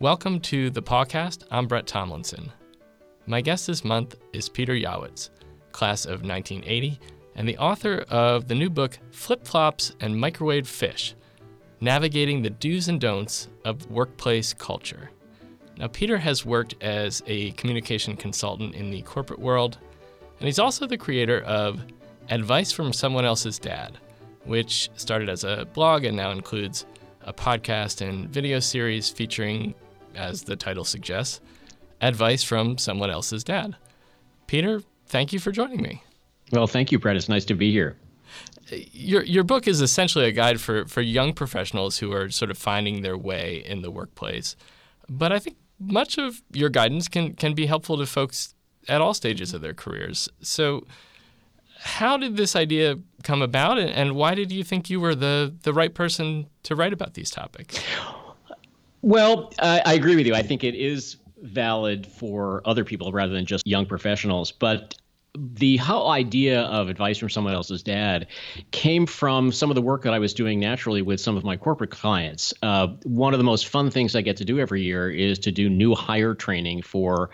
Welcome to the podcast. I'm Brett Tomlinson. My guest this month is Peter Yawitz, class of 1980, and the author of the new book Flip Flops and Microwave Fish Navigating the Do's and Don'ts of Workplace Culture. Now, Peter has worked as a communication consultant in the corporate world, and he's also the creator of Advice from Someone Else's Dad, which started as a blog and now includes a podcast and video series featuring as the title suggests, advice from someone else's dad. Peter, thank you for joining me. Well, thank you, Brett. It's nice to be here. Your, your book is essentially a guide for, for young professionals who are sort of finding their way in the workplace. But I think much of your guidance can, can be helpful to folks at all stages of their careers. So, how did this idea come about, and why did you think you were the, the right person to write about these topics? Well, uh, I agree with you. I think it is valid for other people rather than just young professionals. But the whole idea of advice from someone else's dad came from some of the work that I was doing naturally with some of my corporate clients. Uh, one of the most fun things I get to do every year is to do new hire training for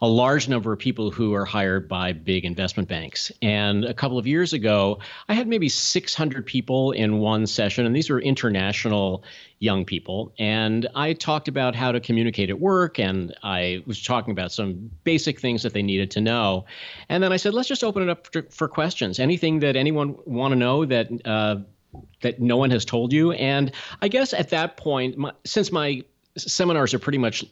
a large number of people who are hired by big investment banks. And a couple of years ago, I had maybe 600 people in one session, and these were international young people. And I talked about how to communicate at work, and I was talking about some basic things that they needed to know. And then I said, let's just open it up for, questions. Anything that anyone want to know that uh, that no one has told you. And I guess at that point, my, since my seminars are pretty much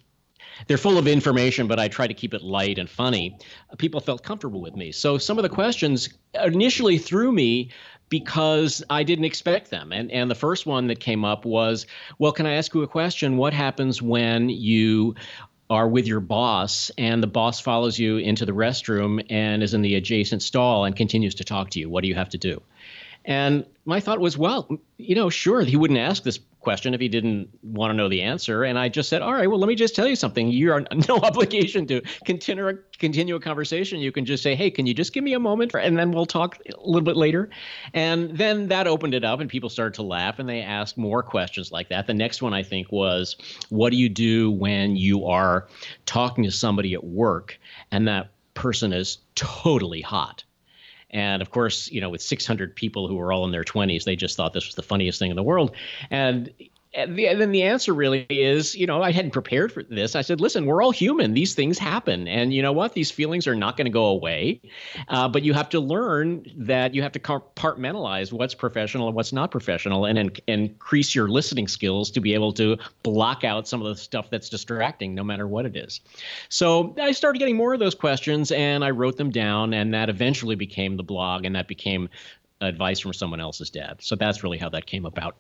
they're full of information, but I try to keep it light and funny. People felt comfortable with me. So some of the questions initially threw me because I didn't expect them. And and the first one that came up was, well, can I ask you a question? What happens when you are with your boss and the boss follows you into the restroom and is in the adjacent stall and continues to talk to you? What do you have to do? And my thought was, well, you know, sure, he wouldn't ask this question if he didn't want to know the answer. And I just said, all right, well, let me just tell you something. You are no obligation to continue a, continue a conversation. You can just say, hey, can you just give me a moment, and then we'll talk a little bit later. And then that opened it up, and people started to laugh, and they asked more questions like that. The next one I think was, what do you do when you are talking to somebody at work and that person is totally hot? And of course, you know, with 600 people who were all in their 20s, they just thought this was the funniest thing in the world. And and, the, and then the answer really is, you know, I hadn't prepared for this. I said, listen, we're all human. These things happen. And you know what? These feelings are not going to go away. Uh, but you have to learn that you have to compartmentalize what's professional and what's not professional and, and increase your listening skills to be able to block out some of the stuff that's distracting, no matter what it is. So I started getting more of those questions and I wrote them down. And that eventually became the blog and that became advice from someone else's dad. So that's really how that came about.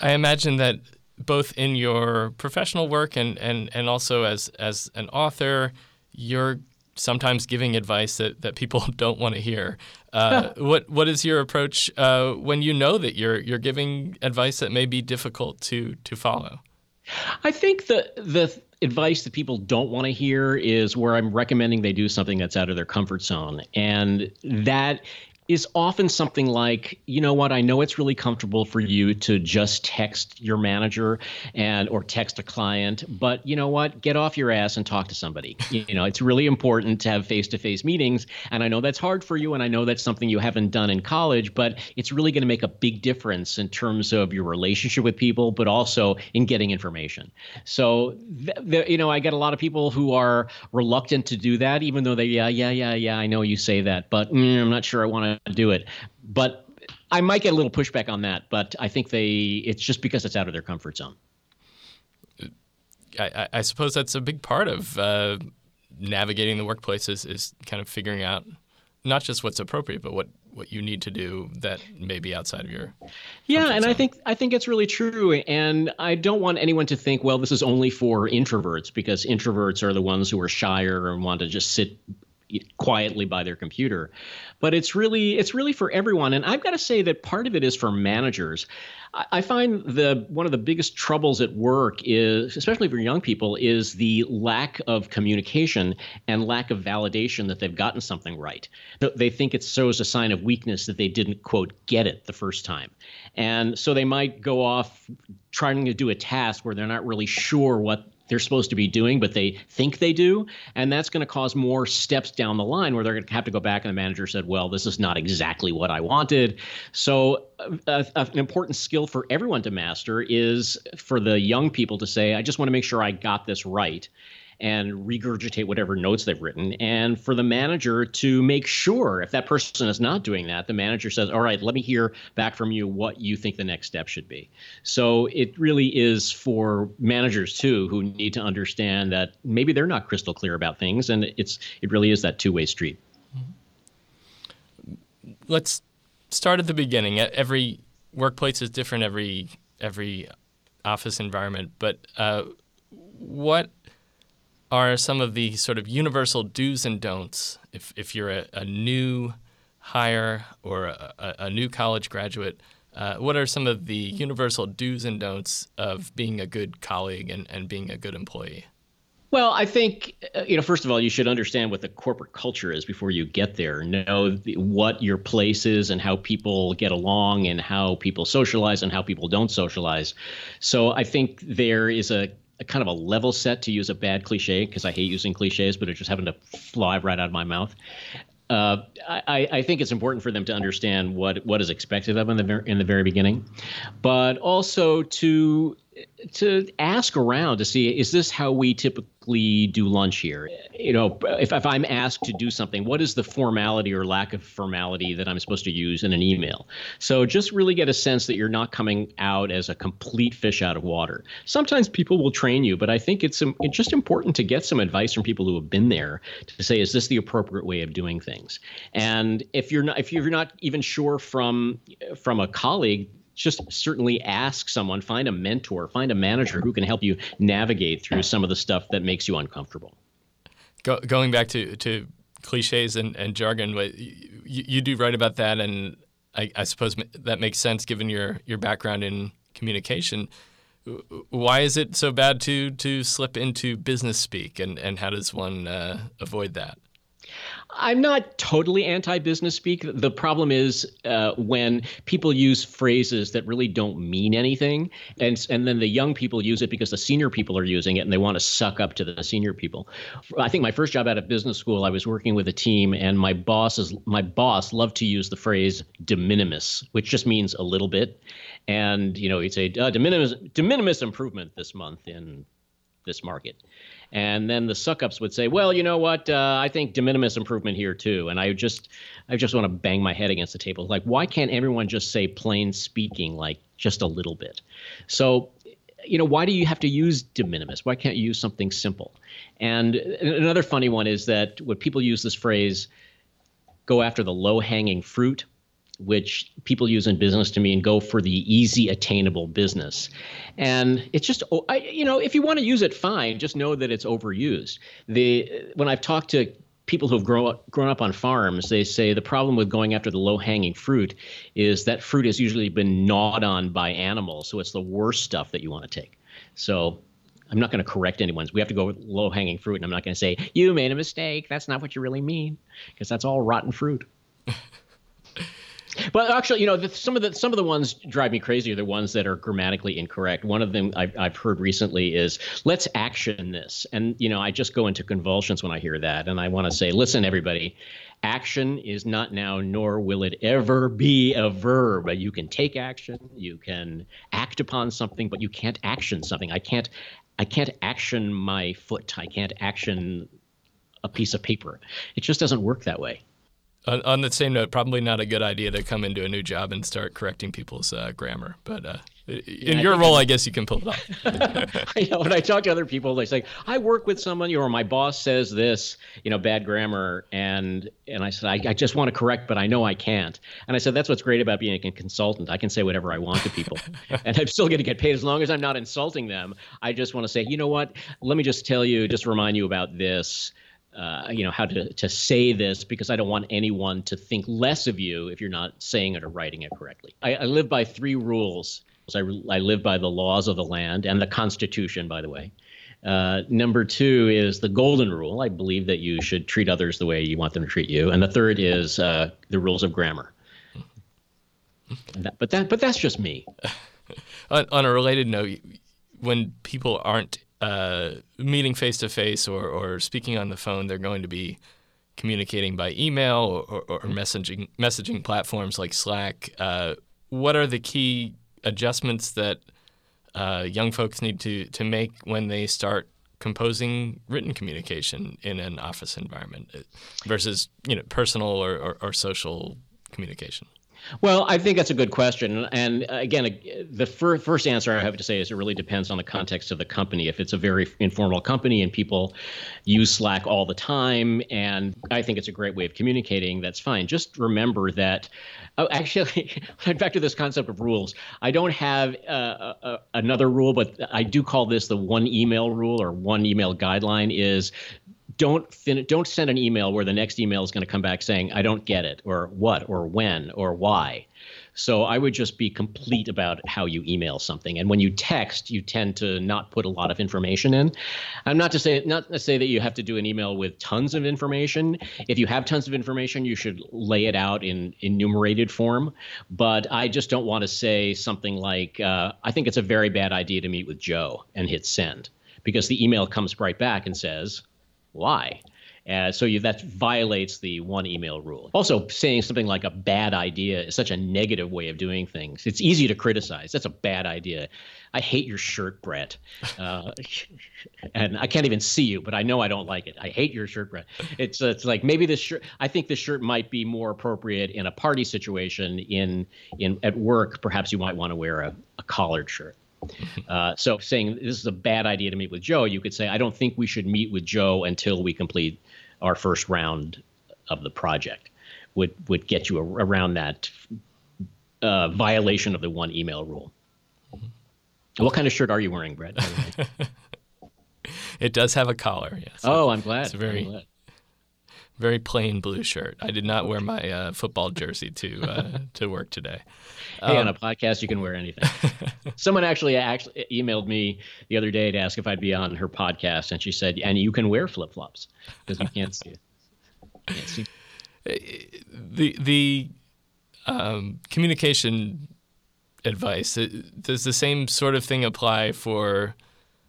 I imagine that both in your professional work and, and, and also as, as an author, you're sometimes giving advice that, that people don't want to hear. Uh, what what is your approach uh, when you know that you're you're giving advice that may be difficult to to follow? I think the the advice that people don't want to hear is where I'm recommending they do something that's out of their comfort zone, and that is often something like, you know what, I know it's really comfortable for you to just text your manager and or text a client, but you know what, get off your ass and talk to somebody. You know, it's really important to have face-to-face meetings, and I know that's hard for you and I know that's something you haven't done in college, but it's really going to make a big difference in terms of your relationship with people, but also in getting information. So, th- th- you know, I get a lot of people who are reluctant to do that even though they yeah, yeah, yeah, yeah, I know you say that, but mm, I'm not sure I want to do it. But I might get a little pushback on that, but I think they it's just because it's out of their comfort zone. I, I suppose that's a big part of uh, navigating the workplace is, is kind of figuring out not just what's appropriate, but what, what you need to do that may be outside of your. Yeah, and zone. I think I think it's really true. And I don't want anyone to think, well, this is only for introverts because introverts are the ones who are shyer and want to just sit quietly by their computer. But it's really it's really for everyone. And i've got to say that part of it is for managers. I find the one of the biggest troubles at work is, especially for young people, is the lack of communication and lack of validation that they've gotten something right. They think it shows a sign of weakness that they didn't quote get it the first time, and so they might go off trying to do a task where they're not really sure what they're supposed to be doing, but they think they do. And that's going to cause more steps down the line where they're going to have to go back and the manager said, well, this is not exactly what I wanted. So, uh, an important skill for everyone to master is for the young people to say, I just want to make sure I got this right and regurgitate whatever notes they've written. And for the manager to make sure if that person is not doing that, the manager says, All right, let me hear back from you what you think the next step should be. So it really is for managers too who need to understand that maybe they're not crystal clear about things and it's it really is that two-way street. Let's start at the beginning. Every workplace is different, every every office environment, but uh, what are some of the sort of universal do's and don'ts if, if you're a, a new hire or a, a new college graduate? Uh, what are some of the universal do's and don'ts of being a good colleague and, and being a good employee? Well, I think uh, you know. First of all, you should understand what the corporate culture is before you get there. Know what your place is and how people get along and how people socialize and how people don't socialize. So I think there is a a kind of a level set to use a bad cliche because I hate using cliches, but it just happened to fly right out of my mouth. Uh, I, I, think it's important for them to understand what what is expected of them in the, in the very beginning, but also to to ask around to see is this how we typically do lunch here? You know if, if i'm asked to do something what is the formality or lack of formality that i'm supposed to use in an email? So just really get a sense that you're not coming out as a complete fish out of water. Sometimes people will train you but i think it's, um, it's just important to get some advice from people who have been there to say is this the appropriate way of doing things? And if you're not if you're not even sure from from a colleague just certainly ask someone, find a mentor, find a manager who can help you navigate through some of the stuff that makes you uncomfortable. Go, going back to, to cliches and, and jargon, you, you do write about that, and I, I suppose that makes sense given your, your background in communication. Why is it so bad to to slip into business speak, and, and how does one uh, avoid that? I'm not totally anti business speak. The problem is uh, when people use phrases that really don't mean anything. And, and then the young people use it because the senior people are using it and they want to suck up to the senior people. I think my first job out of business school, I was working with a team and my boss is, my boss loved to use the phrase de minimis, which just means a little bit. And, you know, he'd say, uh, de, minimis, de minimis improvement this month in this market. And then the suck ups would say, well, you know what? Uh, I think de minimis improvement here too. And I just, I just want to bang my head against the table. Like, why can't everyone just say plain speaking, like just a little bit? So, you know, why do you have to use de minimis? Why can't you use something simple? And another funny one is that when people use this phrase, go after the low hanging fruit which people use in business to mean go for the easy attainable business and it's just oh, I, you know if you want to use it fine just know that it's overused the when i've talked to people who've grown up, grown up on farms they say the problem with going after the low hanging fruit is that fruit has usually been gnawed on by animals so it's the worst stuff that you want to take so I'm not going to correct anyone's. We have to go with low hanging fruit, and I'm not going to say you made a mistake. That's not what you really mean, because that's all rotten fruit. But actually, you know, the, some of the some of the ones drive me crazy are the ones that are grammatically incorrect. One of them I've, I've heard recently is "Let's action this," and you know, I just go into convulsions when I hear that, and I want to say, listen, everybody, action is not now, nor will it ever be a verb. You can take action, you can act upon something, but you can't action something. I can't, I can't action my foot. I can't action a piece of paper. It just doesn't work that way. On, on the same note, probably not a good idea to come into a new job and start correcting people's uh, grammar. But uh, in yeah, your role, I, I guess you can pull it off. I know when I talk to other people, they say, "I work with someone, or my boss says this, you know, bad grammar," and and I said, I, I just want to correct, but I know I can't. And I said, that's what's great about being a consultant. I can say whatever I want to people, and I'm still going to get paid as long as I'm not insulting them. I just want to say, you know what? Let me just tell you, just remind you about this uh, you know how to to say this because I don't want anyone to think less of you if you're not saying it or writing it correctly. I, I live by three rules. I, I live by the laws of the land and the Constitution, by the way. Uh, number two is the golden rule. I believe that you should treat others the way you want them to treat you. And the third is uh, the rules of grammar. That, but that, but that's just me. on, on, a related note, when people aren't uh, meeting face to face or or speaking on the phone, they're going to be communicating by email or, or, or messaging messaging platforms like Slack. Uh, what are the key adjustments that uh, young folks need to to make when they start composing written communication in an office environment uh, versus you know personal or, or, or social communication? Well, I think that's a good question. And again, the fir- first answer I have to say is it really depends on the context of the company. If it's a very informal company and people use Slack all the time, and I think it's a great way of communicating, that's fine. Just remember that. Oh, actually, back to this concept of rules. I don't have uh, uh, another rule, but I do call this the one email rule or one email guideline. Is don't fin- don't send an email where the next email is going to come back saying I don't get it or what or when or why. So I would just be complete about how you email something. And when you text, you tend to not put a lot of information in. I'm not to say not to say that you have to do an email with tons of information. If you have tons of information, you should lay it out in enumerated form. But I just don't want to say something like uh, I think it's a very bad idea to meet with Joe and hit send because the email comes right back and says why? Uh, so you, that violates the one email rule. Also, saying something like a bad idea is such a negative way of doing things. It's easy to criticize. That's a bad idea. I hate your shirt, Brett. Uh, and I can't even see you, but I know I don't like it. I hate your shirt, Brett. It's it's like maybe this shirt. I think this shirt might be more appropriate in a party situation. In in at work, perhaps you might want to wear a, a collared shirt. Uh, so saying this is a bad idea to meet with Joe, you could say, I don't think we should meet with Joe until we complete our first round of the project. Would would get you a, around that uh, violation of the one email rule. What kind of shirt are you wearing, Brett? it does have a collar. Yes. Oh, I'm glad. It's very very plain blue shirt. I did not wear my uh, football jersey to uh, to work today. Hey, um, on a podcast, you can wear anything. Someone actually actually emailed me the other day to ask if I'd be on her podcast, and she said, "And you can wear flip flops because you can't see it." Can't see. The the um, communication advice does the same sort of thing apply for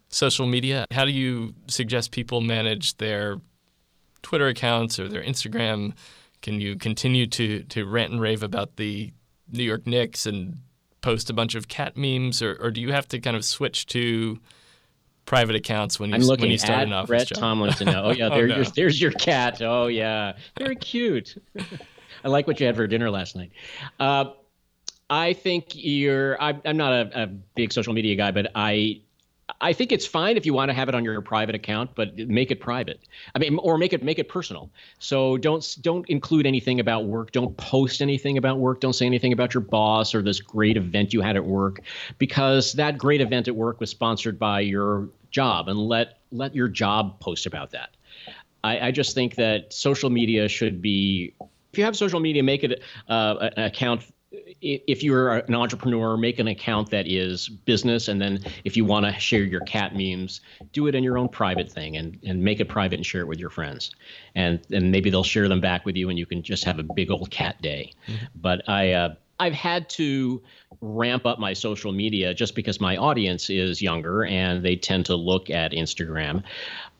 social media? How do you suggest people manage their Twitter accounts or their Instagram? Can you continue to to rant and rave about the New York Knicks and post a bunch of cat memes, or, or do you have to kind of switch to private accounts when you, I'm looking when you start at an office Brett job? Tomlinson. Oh yeah, there, oh, no. there's your cat. Oh yeah, very cute. I like what you had for dinner last night. Uh, I think you're. I, I'm not a, a, big social media guy, but I I think it's fine if you want to have it on your private account, but make it private. I mean, or make it make it personal. So don't don't include anything about work. Don't post anything about work. Don't say anything about your boss or this great event you had at work, because that great event at work was sponsored by your job, and let let your job post about that. I, I just think that social media should be. If you have social media, make it uh, an account if you're an entrepreneur, make an account that is business, and then if you want to share your cat memes, do it in your own private thing and, and make it private and share it with your friends, and and maybe they'll share them back with you, and you can just have a big old cat day. Mm-hmm. But I. Uh, I've had to ramp up my social media just because my audience is younger and they tend to look at Instagram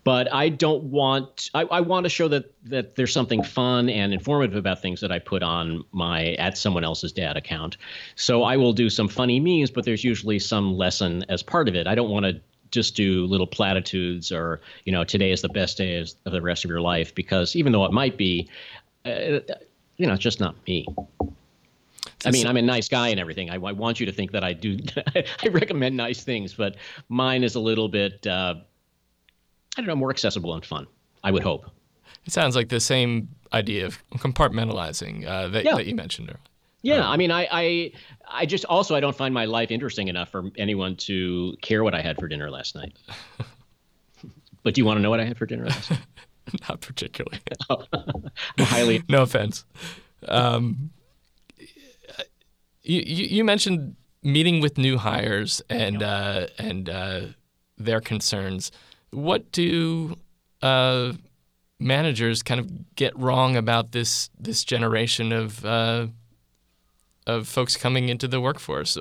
but I don't want I, I, want to show that that there's something fun and informative about things that I put on my at someone else's dad account. So I will do some funny memes, but there's usually some lesson as part of it. I don't want to just do little platitudes or you know today is the best day of the rest of your life because even though it might be, uh, you know, it's just not me. I mean, I'm a nice guy and everything. I, I want you to think that I do. I recommend nice things, but mine is a little bit. Uh, I don't know, more accessible and fun. I would hope. It sounds like the same idea of compartmentalizing uh, that, yeah. that you mentioned earlier. Yeah, um, I mean, I, I, I just also I don't find my life interesting enough for anyone to care what I had for dinner last night. but do you want to know what I had for dinner last night? Not particularly. highly. no offense. Um, you, you, you mentioned meeting with new hires and uh, and uh, their concerns. What do uh, managers kind of get wrong about this this generation of uh, of folks coming into the workforce?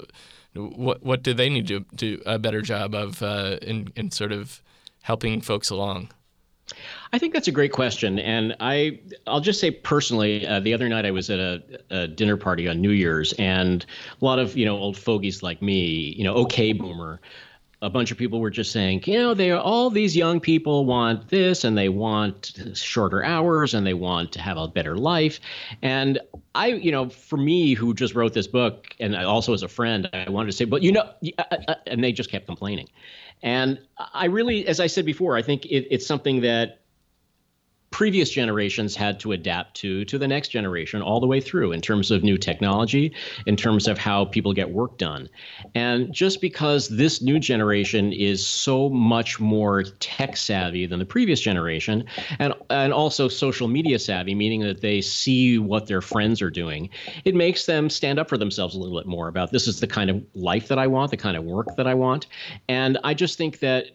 What what do they need to do a better job of uh, in in sort of helping folks along? I think that's a great question, and I I'll just say personally, uh, the other night I was at a, a, dinner party on New Year's, and a lot of you know old fogies like me, you know, okay boomer, a bunch of people were just saying, you know, they all these young people want this and they want shorter hours and they want to have a better life. And I, you know, for me who just wrote this book and I also as a friend, I wanted to say, but you know, uh, uh, and they just kept complaining. And I really, as I said before, I think it, it's something that previous generations had to adapt to to the next generation all the way through in terms of new technology in terms of how people get work done. And just because this new generation is so much more tech savvy than the previous generation and and also social media savvy meaning that they see what their friends are doing it makes them stand up for themselves a little bit more about this is the kind of life that I want the kind of work that I want. And I just think that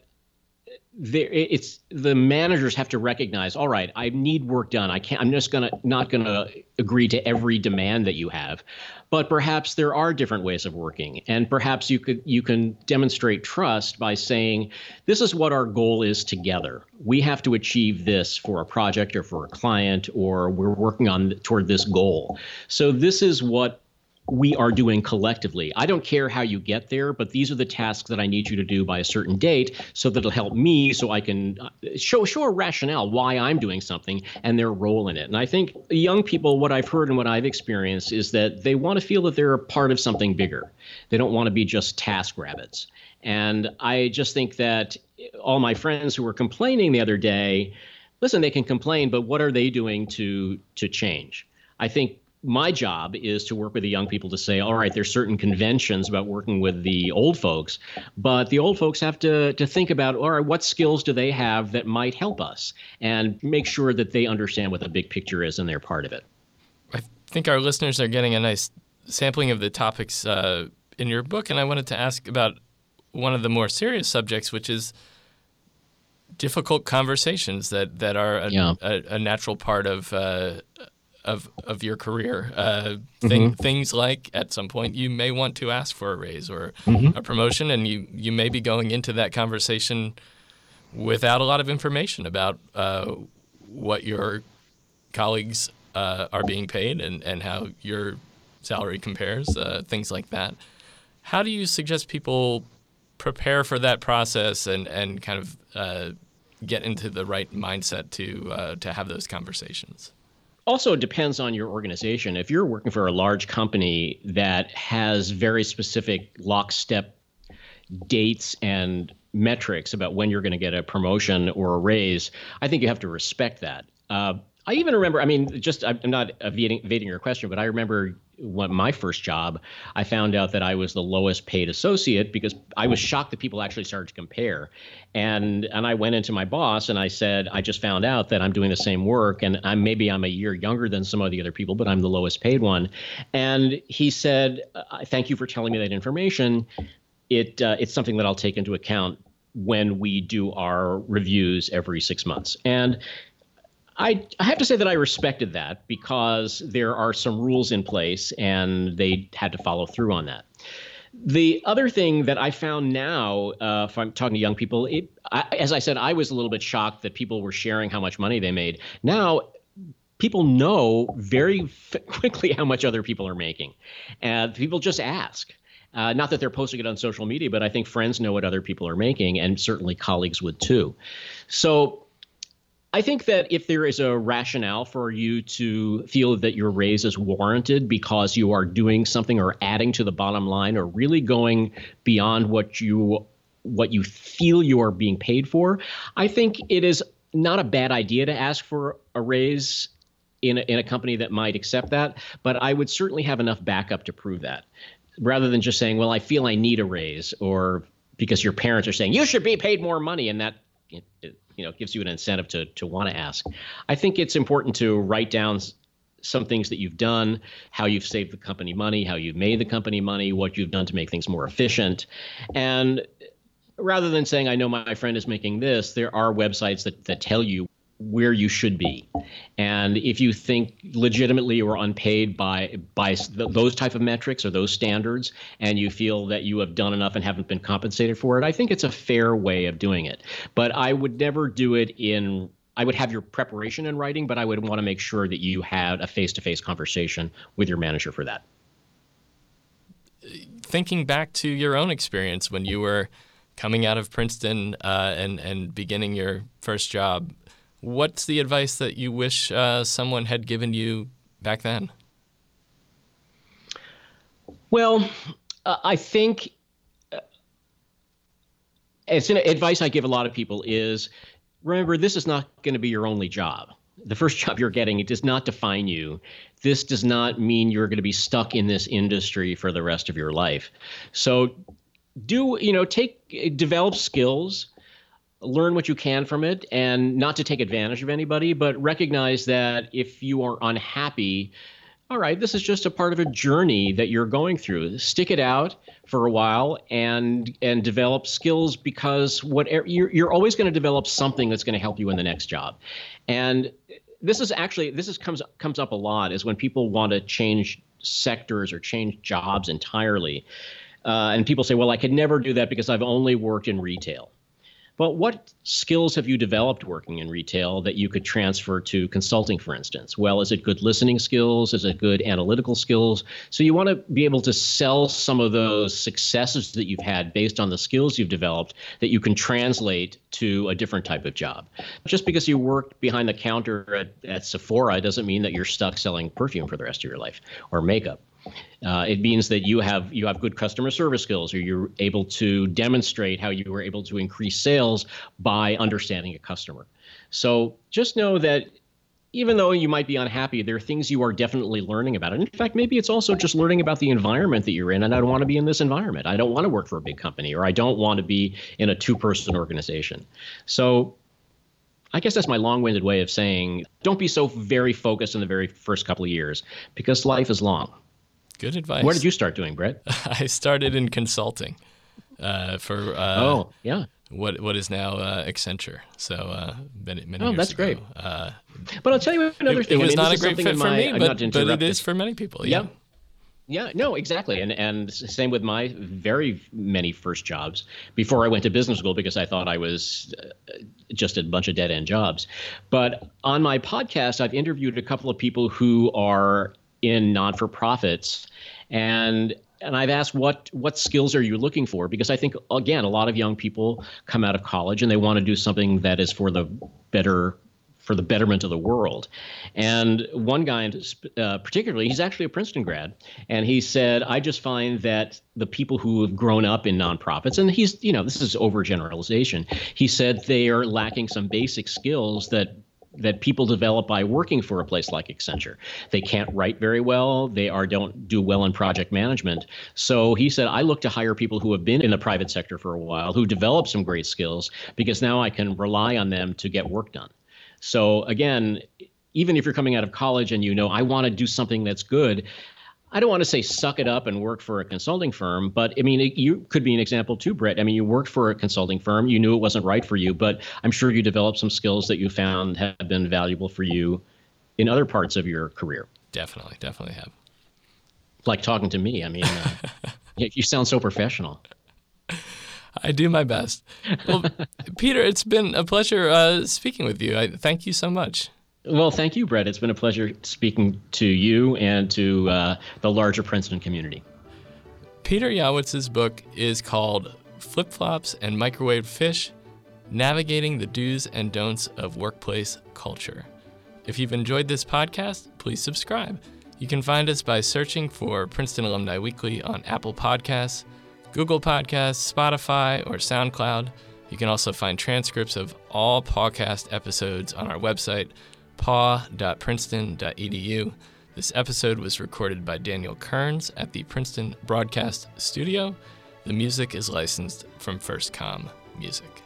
there it's the managers have to recognize all right i need work done. I can't i'm just gonna not gonna agree to every demand that you have. But perhaps there are different ways of working. And perhaps you could you can demonstrate trust by saying this is what our goal is together. We have to achieve this for a project or for a client or we're working on toward this goal. So this is what we are doing collectively. I don't care how you get there, but these are the tasks that I need you to do by a certain date so that it'll help me so I can uh, show show a rationale why I'm doing something and their role in it. And I think young people what I've heard and what I've experienced is that they want to feel that they're a part of something bigger. They don't want to be just task rabbits. And I just think that all my friends who were complaining the other day, listen, they can complain, but what are they doing to to change? I think my job is to work with the young people to say, all right, there's certain conventions about working with the old folks, but the old folks have to to think about, all right, what skills do they have that might help us, and make sure that they understand what the big picture is and they're part of it. I think our listeners are getting a nice sampling of the topics uh, in your book, and I wanted to ask about one of the more serious subjects, which is difficult conversations that that are a, yeah. a, a natural part of. Uh, of of your career. Uh, th- mm-hmm. Things like at some point you may want to ask for a raise or mm-hmm. a promotion, and you you may be going into that conversation without a lot of information about uh, what your colleagues uh, are being paid and and how your salary compares, uh, things like that. How do you suggest people prepare for that process and and kind of uh, get into the right mindset to uh, to have those conversations? Also depends on your organization. If you're working for a large company that has very specific lockstep dates and metrics about when you're going to get a promotion or a raise, I think you have to respect that. Uh, I even remember, I mean, just I'm not evading, evading your question, but I remember when my first job, I found out that I was the lowest paid associate because I was shocked that people actually started to compare. And and I went into my boss and I said, I just found out that I'm doing the same work and I'm maybe I'm a year younger than some of the other people, but I'm the lowest paid one. And he said, Thank you for telling me that information. It uh, it's something that I'll take into account when we do our reviews every six months. And I, I have to say that I respected that because there are some rules in place and they had to follow through on that. The other thing that I found now, uh, if I'm talking to young people, it, I, as I said, I was a little bit shocked that people were sharing how much money they made. Now, people know very f- quickly how much other people are making, and people just ask. Uh, not that they're posting it on social media, but I think friends know what other people are making, and certainly colleagues would too. So I think that if there is a rationale for you to feel that your raise is warranted because you are doing something or adding to the bottom line or really going beyond what you what you feel you are being paid for, I think it is not a bad idea to ask for a raise in a, in a company that might accept that, but I would certainly have enough backup to prove that. Rather than just saying, well, I feel I need a raise or because your parents are saying you should be paid more money and that it, it, you know gives you an incentive to to want to ask. I think it's important to write down some things that you've done, how you've saved the company money, how you've made the company money, what you've done to make things more efficient. And rather than saying, I know my friend is making this, there are websites that, that tell you where you should be. And if you think legitimately you are unpaid by by those type of metrics or those standards, and you feel that you have done enough and haven't been compensated for it, I think it's a fair way of doing it. But I would never do it in I would have your preparation in writing, but I would want to make sure that you had a face to face conversation with your manager for that. Thinking back to your own experience when you were coming out of Princeton uh, and, and beginning your first job, what's the advice that you wish uh, someone had given you back then? Well, uh, I think uh, it's an advice I give a lot of people is remember, this is not going to be your only job. The first job you're getting, it does not define you. This does not mean you're going to be stuck in this industry for the rest of your life. So, do, you know, take, develop skills, learn what you can from it, and not to take advantage of anybody, but recognize that if you are unhappy, all right, this is just a part of a journey that you're going through. Stick it out for a while and and develop skills because whatever you're, you're always going to develop something that's going to help you in the next job. And this is actually this is comes comes up a lot is when people want to change sectors or change jobs entirely. Uh, and people say, well, I could never do that because I've only worked in retail. But what skills have you developed working in retail that you could transfer to consulting, for instance? Well, is it good listening skills? Is it good analytical skills? So you want to be able to sell some of those successes that you've had based on the skills you've developed that you can translate to a different type of job. Just because you worked behind the counter at, at Sephora doesn't mean that you're stuck selling perfume for the rest of your life or makeup. Uh, it means that you have you have good customer service skills, or you're able to demonstrate how you were able to increase sales by understanding a customer. So just know that even though you might be unhappy, there are things you are definitely learning about it. In fact, maybe it's also just learning about the environment that you're in. And I don't want to be in this environment. I don't want to work for a big company, or I don't want to be in a two-person organization. So I guess that's my long winded way of saying don't be so very focused in the very first couple of years because life is long. Good advice. What did you start doing, Brett? I started in consulting uh, for. Uh, oh, yeah. What what is now uh, Accenture? So uh, many many oh, years that's ago. great. Uh, but I'll tell you another it, thing. It was I mean, not a great fit for my, me, but, but it is for many people. Yeah. yeah. Yeah, no, exactly. And and same with my very many first jobs before I went to business school because I thought I was uh, just a bunch of dead end jobs. But on my podcast, I've interviewed a couple of people who are in non for profits and and I've asked what what skills are you looking for because I think again a lot of young people come out of college and they want to do something that is for the better for the betterment of the world. And one guy, uh, particularly, he's actually a Princeton grad, and he said, "I just find that the people who have grown up in nonprofits, and he's, you know, this is overgeneralization. He said they are lacking some basic skills that that people develop by working for a place like Accenture. They can't write very well. They are don't do well in project management. So he said, I look to hire people who have been in the private sector for a while, who develop some great skills, because now I can rely on them to get work done. So again, even if you're coming out of college and you know I want to do something that's good, I don't want to say suck it up and work for a consulting firm, but I mean, it, you could be an example too, Brett. I mean, you worked for a consulting firm, you knew it wasn't right for you, but I'm sure you developed some skills that you found have been valuable for you in other parts of your career. Definitely, definitely have. Like talking to me. I mean, uh, you sound so professional. I do my best. Well, Peter, it's been a pleasure uh, speaking with you. I thank you so much. Well, thank you, Brett. It's been a pleasure speaking to you and to uh, the larger Princeton community. Peter Yawitz's book is called Flip Flops and Microwave Fish Navigating the Do's and Don'ts of Workplace Culture. If you've enjoyed this podcast, please subscribe. You can find us by searching for Princeton Alumni Weekly on Apple Podcasts, Google Podcasts, Spotify, or SoundCloud. You can also find transcripts of all podcast episodes on our website, paw.princeton.edu. This episode was recorded by Daniel Kearns at the Princeton Broadcast Studio. The music is licensed from First Com Music.